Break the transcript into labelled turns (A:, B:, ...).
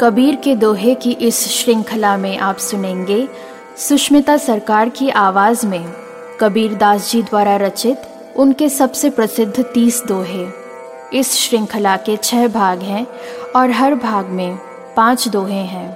A: कबीर के दोहे की इस श्रृंखला में आप सुनेंगे सुष्मिता सरकार की आवाज़ में कबीर दास जी द्वारा रचित उनके सबसे प्रसिद्ध तीस दोहे। इस श्रृंखला के छह भाग हैं और हर भाग में पाँच दोहे हैं।